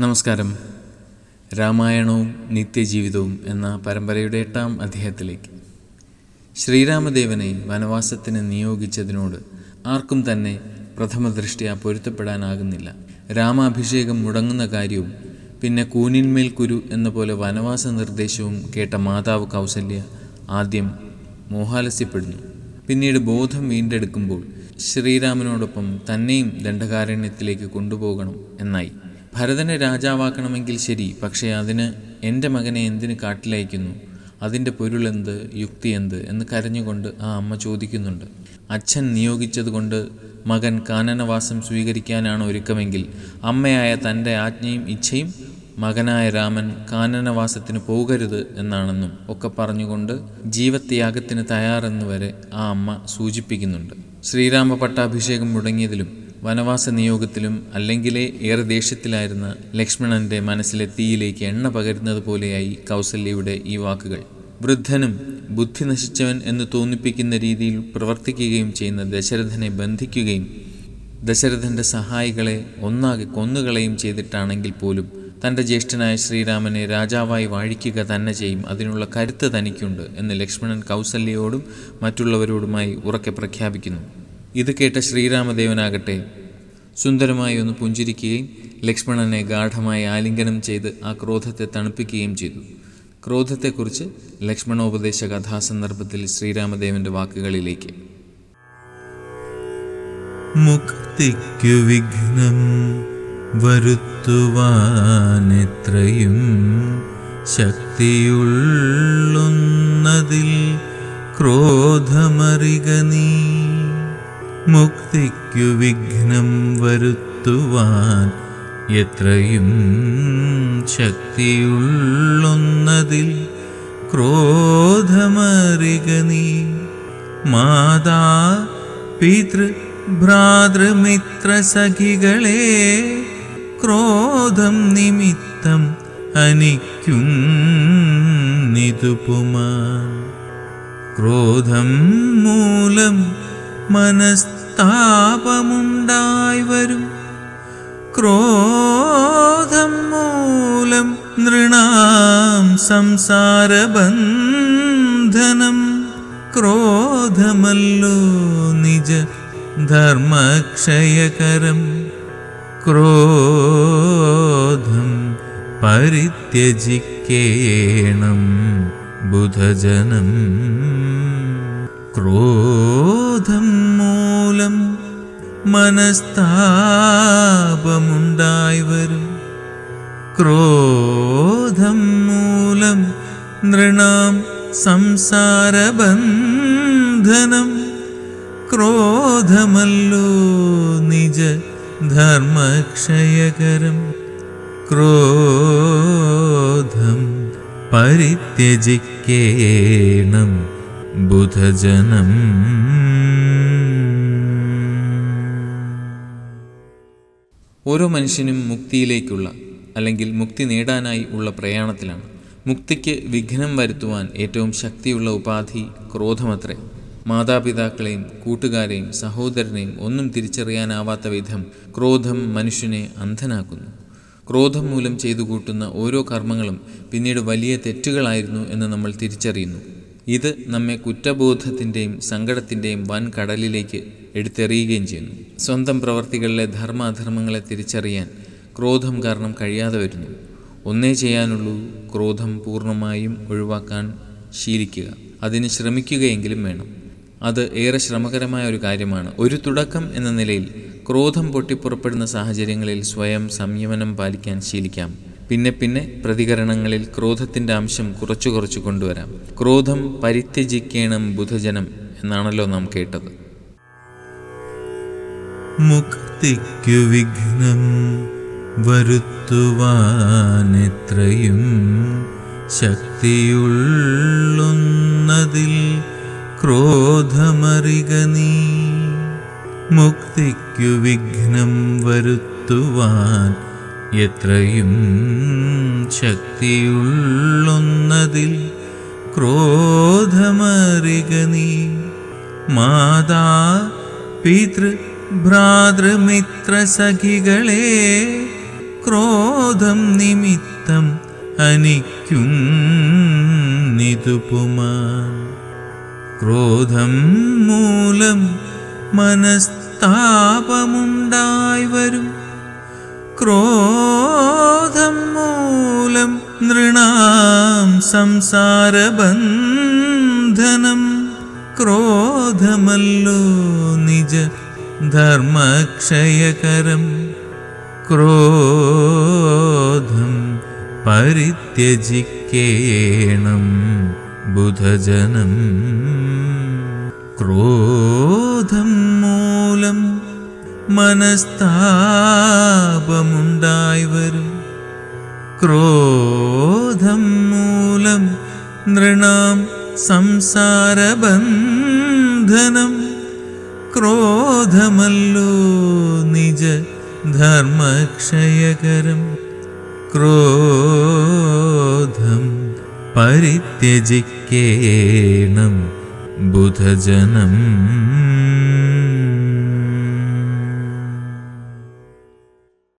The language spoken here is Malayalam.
നമസ്കാരം. രാമായണവും നിത്യജീവിതവും എന്ന പരമ്പരയുടെ എട്ടാം അധ്യായത്തിലേക്ക്. ശ്രീരാമദേവനെ വനവാസത്തിന് നിയോഗിച്ചതിനോട് ആർക്കും തന്നെ പ്രഥമ ദൃഷ്ടിയ പൊരുത്തപ്പെടാനാകുന്നില്ല. രാമാഭിഷേകം മുടങ്ങുന്ന കാര്യവും പിന്നെ കൂനിന്മേൽ കുരു എന്ന പോലെ വനവാസ നിർദ്ദേശവും കേട്ട മാതാവ് കൗസല്യ ആദ്യം മോഹാലസ്യപ്പെടുന്നു. പിന്നീട് ബോധം വീണ്ടെടുക്കുമ്പോൾ ശ്രീരാമനോടൊപ്പം തന്നെയും ദണ്ഡകാരണ്യത്തിലേക്ക് കൊണ്ടുപോകണം എന്നായി. ഭരതനെ രാജാവാക്കണമെങ്കിൽ ശരി പക്ഷേ അതിന് എന്റെ മകനെ എന്തിന് കാട്ടിലയക്കുന്നു? അതിന്റെ പൊരുളെന്ത് യുക്തി എന്ത് എന്ന് കരഞ്ഞുകൊണ്ട് ആ അമ്മ ചോദിക്കുന്നുണ്ട്. അച്ഛൻ നിയോഗിച്ചതുകൊണ്ട് മകൻ കാനനവാസം സ്വീകരിക്കാനാണ് ഒരുക്കമെങ്കിൽ അമ്മയായ തന്റെ ആജ്ഞയും ഇച്ഛയും മകനായ രാമൻ കാനനവാസത്തിന് പോകരുത് എന്നാണെന്നും ഒക്കെ പറഞ്ഞുകൊണ്ട് ജീവത്യാഗത്തിന് തയ്യാറെന്ന് വരെ ആ അമ്മ സൂചിപ്പിക്കുന്നുണ്ട്. ശ്രീരാമ പട്ടാഭിഷേകം മുടങ്ങിയതിലും വനവാസ നിയോഗത്തിലും അല്ലെങ്കിലേ ഏറെ ദേഷ്യത്തിലായിരുന്ന ലക്ഷ്മണന്റെ മനസ്സിലെ തീയിലേക്ക് എണ്ണ പകരുന്നത് പോലെയായി കൗസല്യയുടെ ഈ വാക്കുകൾ. വൃദ്ധനും ബുദ്ധി നശിച്ചവൻ എന്ന് തോന്നിപ്പിക്കുന്ന രീതിയിൽ പ്രവർത്തിക്കുകയും ചെയ്യുന്ന ദശരഥനെ ബന്ധിക്കുകയും ദശരഥന്റെ സഹായികളെ ഒന്നാകെ കൊന്നുകളയും ചെയ്തിട്ടാണെങ്കിൽ പോലും തന്റെ ജ്യേഷ്ഠനായ ശ്രീരാമനെ രാജാവായി വാഴിക്കുക തന്നെ ചെയ്യും. അതിനുള്ള കരുത്ത് തനിക്കുണ്ട് എന്ന് ലക്ഷ്മണൻ കൗസല്യയോടും മറ്റുള്ളവരോടുമായി ഉറക്കെ പ്രഖ്യാപിക്കുന്നു. ഇത് കേട്ട ശ്രീരാമദേവനാകട്ടെ സുന്ദരമായി ഒന്ന് പുഞ്ചിരിക്കുകയും ലക്ഷ്മണനെ ഗാഠമായി ആലിംഗനം ചെയ്ത് ആ ക്രോധത്തെ തണുപ്പിക്കുകയും ചെയ്തു. ക്രോധത്തെക്കുറിച്ച് ലക്ഷ്മണോപദേശ കഥാസന്ദർഭത്തിൽ ശ്രീരാമദേവന്റെ വാക്കുകളിലേക്ക്. മുക്തിക്കു വിഘ്നം വരുത്തുവാനെത്രയും ശക്തിയുള്ളുന്നതിൽ ക്രോധമറിക നീ. മുക്തിക്കു വിഘ്നം വരുത്തുവാൻ എത്രയും ശക്തിയുള്ളൊന്നതിൽ ക്രോധമറിക നീ. മാതാ പിതൃ ഭ്രാതൃമിത്ര സഖികളെ ക്രോധം നിമിത്തം അനിക്കുന്നിതുപുമാൻ ക്രോധം മൂലം മനസ്താപമുണ്ടായി വരും. ക്രോധം മൂലം നൃണാം സംസാരബന്ധനം. ക്രോധമല്ലോ നിജ ധർമ്മക്ഷയകരം. ക്രോധം പരിത്യജിക്കേണം ബുധജനം. മൂലം മനസ്താപമുണ്ടായി വരും ക്രോധം മൂലം നൃണാം സംസാരബന്ധനം ക്രോധമല്ലോ നിജ ധർമ്മക്ഷയകരം ക്രോധം പരിത്യജിക്കേണം ബുധജനം ഓരോ മനുഷ്യനും മുക്തിയിലേക്കുള്ള അല്ലെങ്കിൽ മുക്തി നേടാനായി ഉള്ള പ്രയാണത്തിലാണ്. മുക്തിക്ക് വിഘ്നം വരുത്തുവാൻ ഏറ്റവും ശക്തിയുള്ള ഉപാധി ക്രോധമത്രേ. മാതാപിതാക്കളെയും കൂട്ടുകാരെയും സഹോദരനെയും ഒന്നും തിരിച്ചറിയാനാവാത്ത വിധം ക്രോധം മനുഷ്യനെ അന്ധനാക്കുന്നു. ക്രോധം മൂലം ചെയ്തു കൂട്ടുന്ന ഓരോ കർമ്മങ്ങളും പിന്നീട് വലിയ തെറ്റുകളായിരുന്നു എന്ന് നമ്മൾ തിരിച്ചറിയുന്നു. ഇത് നമ്മെ കുറ്റബോധത്തിന്റെയും സങ്കടത്തിന്റെയും വൻ കടലിലേക്ക് എടുത്തെറിയുകയും ചെയ്യുന്നു. സ്വന്തം പ്രവർത്തികളിലെ ധർമ്മ അധർമ്മങ്ങളെ തിരിച്ചറിയാൻ ക്രോധം കാരണം കഴിയാതെ വരുന്നു. ഒന്നേ ചെയ്യാനുള്ളൂ ക്രോധം പൂർണമായും ഒഴിവാക്കാൻ ശീലിക്കുക. അതിന് ശ്രമിക്കുകയെങ്കിലും വേണം. അത് ഏറെ ശ്രമകരമായ ഒരു കാര്യമാണ്. ഒരു തുടക്കം എന്ന നിലയിൽ ക്രോധം പൊട്ടിപ്പുറപ്പെടുന്ന സാഹചര്യങ്ങളിൽ സ്വയം സംയമനം പാലിക്കാൻ ശീലിക്കാം. പിന്നെ പിന്നെ പ്രതികരണങ്ങളിൽ ക്രോധത്തിന്റെ അംശം കുറച്ചു കുറച്ചു കൊണ്ടുവരാം. ക്രോധം പരിത്യജിക്കേണം ബുധജനം എന്നാണല്ലോ നാം കേട്ടത്. മുക്തിക്കു വിഘ്നം വരുത്തുവാനെത്രയും ശക്തിയുള്ളതിൽ ക്രോധമറിക നീ. മുക്തിക്കു വിഘ്നം വരുത്തുവാൻ എത്രയും ശക്തിയുള്ളൊന്നതിൽ ക്രോധമറിക നീ. മാതാ പിതൃ ഭ്രാതൃമിത്ര സഖികളെ ക്രോധം നിമിത്തം അനിക്കുന്നിതുപുമാൻ ക്രോധം മൂലം മനസ്താപമുണ്ടായി വരും. क्रोधं मूलं नृणां संसारबन्धनं क्रोधमल्लो निज धर्मक्षयकरं क्रोधं परित्यजिकेणं बुधजनं क्रो മനസ്താപമുണ്ടായി വരും ക്രോധം മൂലം നൃണാം സംസാരബന്ധനം ക്രോധമല്ലോ നിജ ധർമ്മക്ഷയകരം ക്രോധം പരിത്യജിക്കേണം ബുധജനം